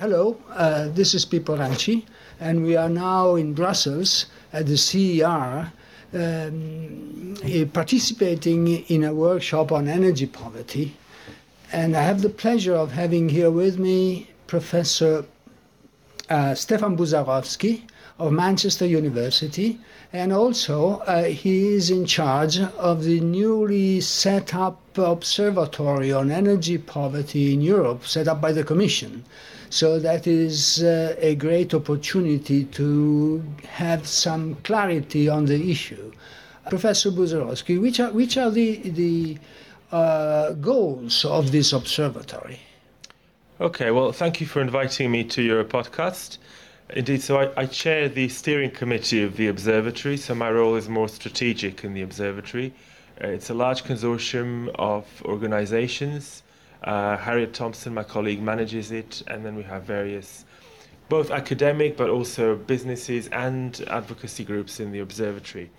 Hello, uh, this is Pippo Ranci, and we are now in Brussels at the CER um, eh, participating in a workshop on energy poverty. And I have the pleasure of having here with me Professor uh, Stefan Bouzarovski of Manchester University, and also uh, he is in charge of the newly set up observatory on energy poverty in Europe, set up by the Commission. So that is uh, a great opportunity to have some clarity on the issue. Professor Bouzarovski, which are, which are the, the uh, goals of this observatory? Okay, well, thank you for inviting me to your podcast. Indeed, so I, I, chair the steering committee of the observatory, so my role is more strategic in the observatory. Uh, it's a large consortium of organizations. Uh, Harriet Thomson, my colleague, manages it, and then we have various, both academic but also businesses and advocacy groups in the observatory.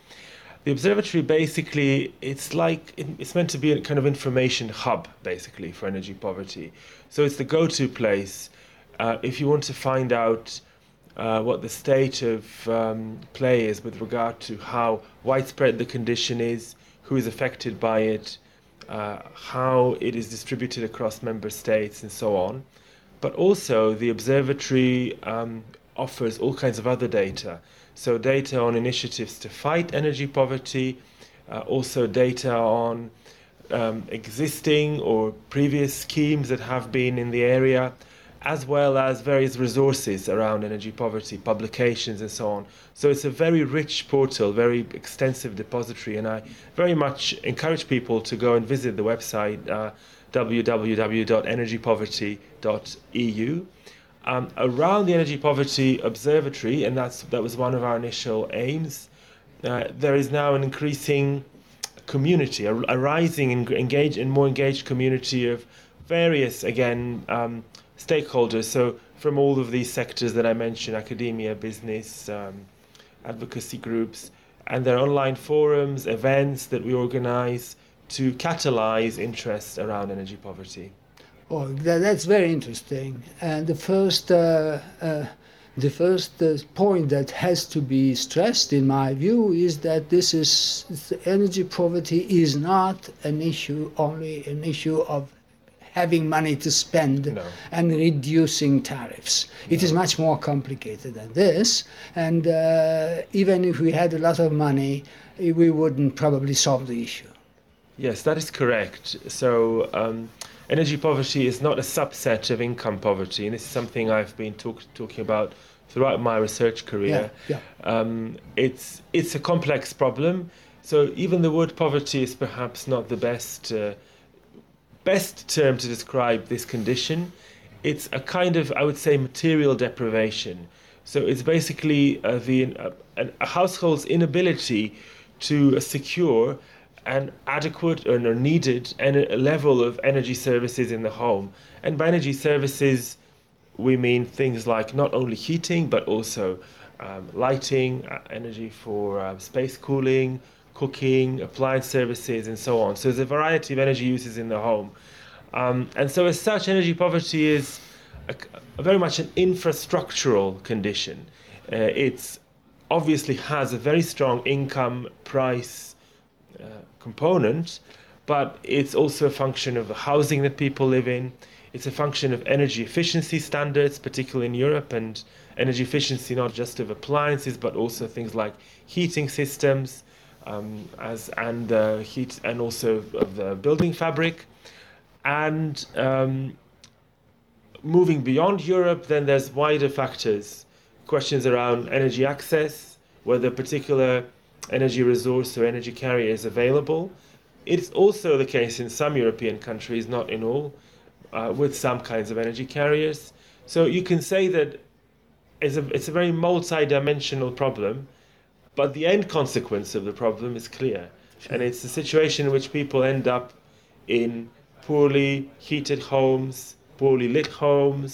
The observatory basically, it's like, it's meant to be a kind of information hub, basically, for energy poverty. So it's the go to place uh, if you want to find out uh, what the state of um, play is with regard to how widespread the condition is, who is affected by it, uh, how it is distributed across member states, and so on. But also, the observatory um, offers all kinds of other data. So, data on initiatives to fight energy poverty, uh, also data on um, existing or previous schemes that have been in the area as well as various resources around energy poverty, publications, and so on. So it's a very rich portal, very extensive depository, and I very much encourage people to go and visit the website uh, www.energypoverty.eu. Um, around the Energy Poverty Observatory, and that's that was one of our initial aims. Uh, there is now an increasing community, a, a rising, and more engaged community of various, again, um, stakeholders. So from all of these sectors that I mentioned, academia, business, um, advocacy groups, and their online forums, events that we organize to catalyze interest around energy poverty. Oh, that, that's very interesting. And the first, uh, uh, the first uh, point that has to be stressed, in my view, is that this is energy poverty is not an issue only an issue of having money to spend no. and reducing tariffs. No. It is much more complicated than this. And uh, even if we had a lot of money, we wouldn't probably solve the issue. Yes, that is correct. So, um, energy poverty is not a subset of income poverty, and this is something I've been talk- talking about throughout my research career. Yeah, yeah. Um, it's it's a complex problem. So even the word poverty is perhaps not the best uh, best term to describe this condition. It's a kind of, I would say, material deprivation. So it's basically uh, the uh, a household's inability to secure an adequate or needed a level of energy services in the home. And by energy services, we mean things like not only heating but also um, lighting, uh, energy for uh, space cooling, cooking, appliance services, and so on. So there's a variety of energy uses in the home. Um, and so, as such, energy poverty is a, a very much an infrastructural condition. Uh, it obviously has a very strong income price uh, component, but it's also a function of the housing that people live in. It's a function of energy efficiency standards, particularly in Europe, and energy efficiency not just of appliances, but also things like heating systems, um, as and uh, heat and also of the building fabric. And um, moving beyond Europe, then there's wider factors, questions around energy access, whether a particular energy resource or energy carrier is available. It's also the case in some European countries, not in all, uh, with some kinds of energy carriers. So you can say that it's a, it's a very multi-dimensional problem but the end consequence of the problem is clear. Sure. And it's a situation in which people end up in poorly heated homes, poorly lit homes,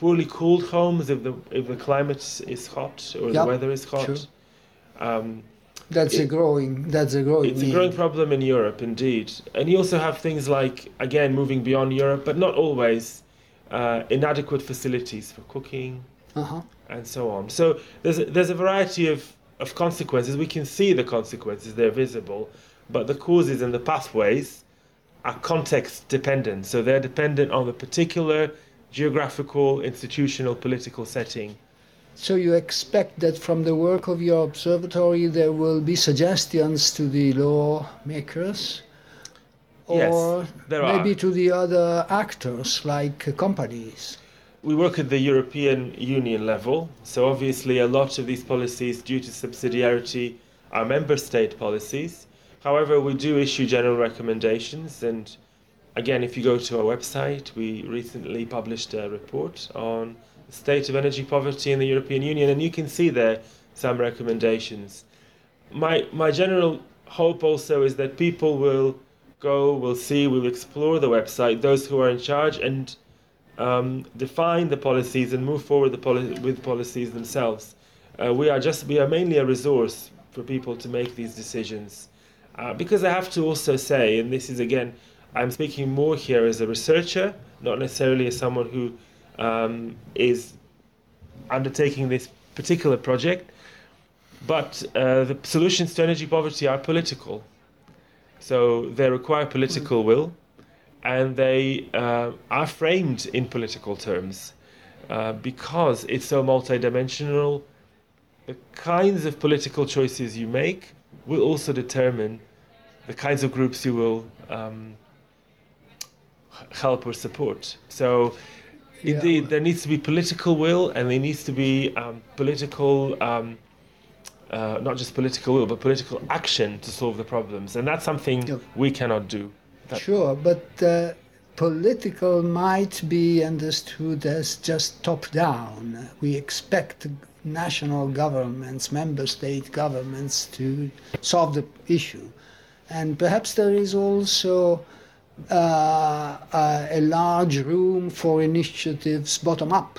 poorly cooled homes if the if the climate is hot or yep. the weather is hot. Sure. Um, that's it, a growing. That's a growing. It's need. a growing problem in Europe, indeed. And you also have things like, again, moving beyond Europe, but not always. uh, inadequate facilities for cooking, Uh-huh. and so on. So there's a, there's a variety of, of consequences. We can see the consequences; they're visible, but the causes and the pathways are context dependent. So they're dependent on the particular geographical, institutional, political setting. So you expect that from the work of your observatory there will be suggestions to the lawmakers? Yes, Or there maybe to the other actors like companies? We work at the European Union level, so obviously a lot of these policies, due to subsidiarity, are member state policies. However, we do issue general recommendations, and again, if you go to our website, we recently published a report on the state of energy poverty in the European Union, and you can see there some recommendations. My my general hope also is that people will go, will see, will explore the website, those who are in charge, and um, define the policies and move forward the poli- with policies themselves. Uh, we are just we are mainly a resource for people to make these decisions, uh, because I have to also say, and this is again, I'm speaking more here as a researcher, not necessarily as someone who um, is undertaking this particular project. But uh, the solutions to energy poverty are political, so they require political will and they uh, are framed in political terms uh, because it's so multidimensional. The kinds of political choices you make will also determine the kinds of groups you will um, help or support. So, Yeah. indeed, there needs to be political will, and there needs to be um, political. Um, uh, not just political will, but political action to solve the problems, and that's something Yeah. we cannot do. Sure, but uh, political might be understood as just top down. We expect national governments, member state governments to solve the issue. And perhaps there is also uh, a, a large room for initiatives bottom up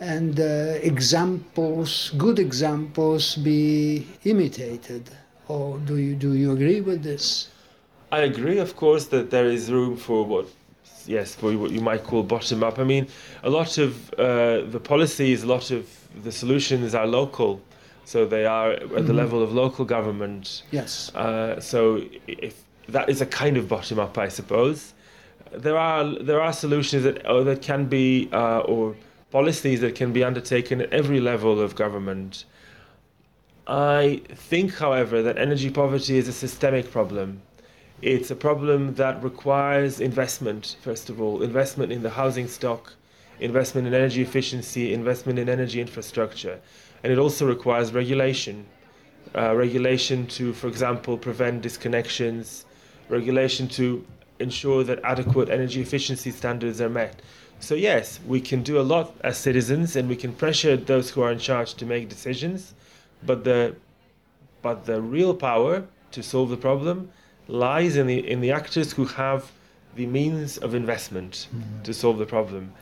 and uh, examples, good examples, be imitated. Or do you, do you agree with this? I agree, of course, that there is room for what, yes, for what you might call bottom up. I mean, a lot of uh, the policies, a lot of the solutions are local, so they are at the level of local government. Yes. Uh, so if that is a kind of bottom up, I suppose. There are there are solutions that uh, that can be uh, or policies that can be undertaken at every level of government. I think, however, that energy poverty is a systemic problem. It's a problem that requires investment, first of all, investment in the housing stock, investment in energy efficiency, investment in energy infrastructure. And it also requires regulation. Uh, regulation to, for example, prevent disconnections, regulation to ensure that adequate energy efficiency standards are met. So, yes, we can do a lot as citizens and we can pressure those who are in charge to make decisions, but the, but the real power to solve the problem lies in the, in the actors who have the means of investment to solve the problem.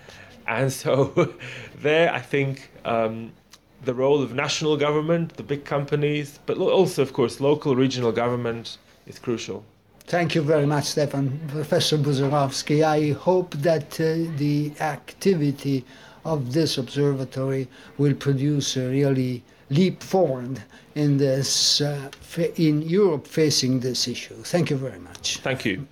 And so, there, I think um, the role of national government, the big companies, but also, of course, local, regional government is crucial. Thank you very much, Stefan. Professor Bouzarovski, I hope that uh, the activity of this observatory will produce a really leap forward in this uh, in Europe facing this issue. Thank you very much. Thank you.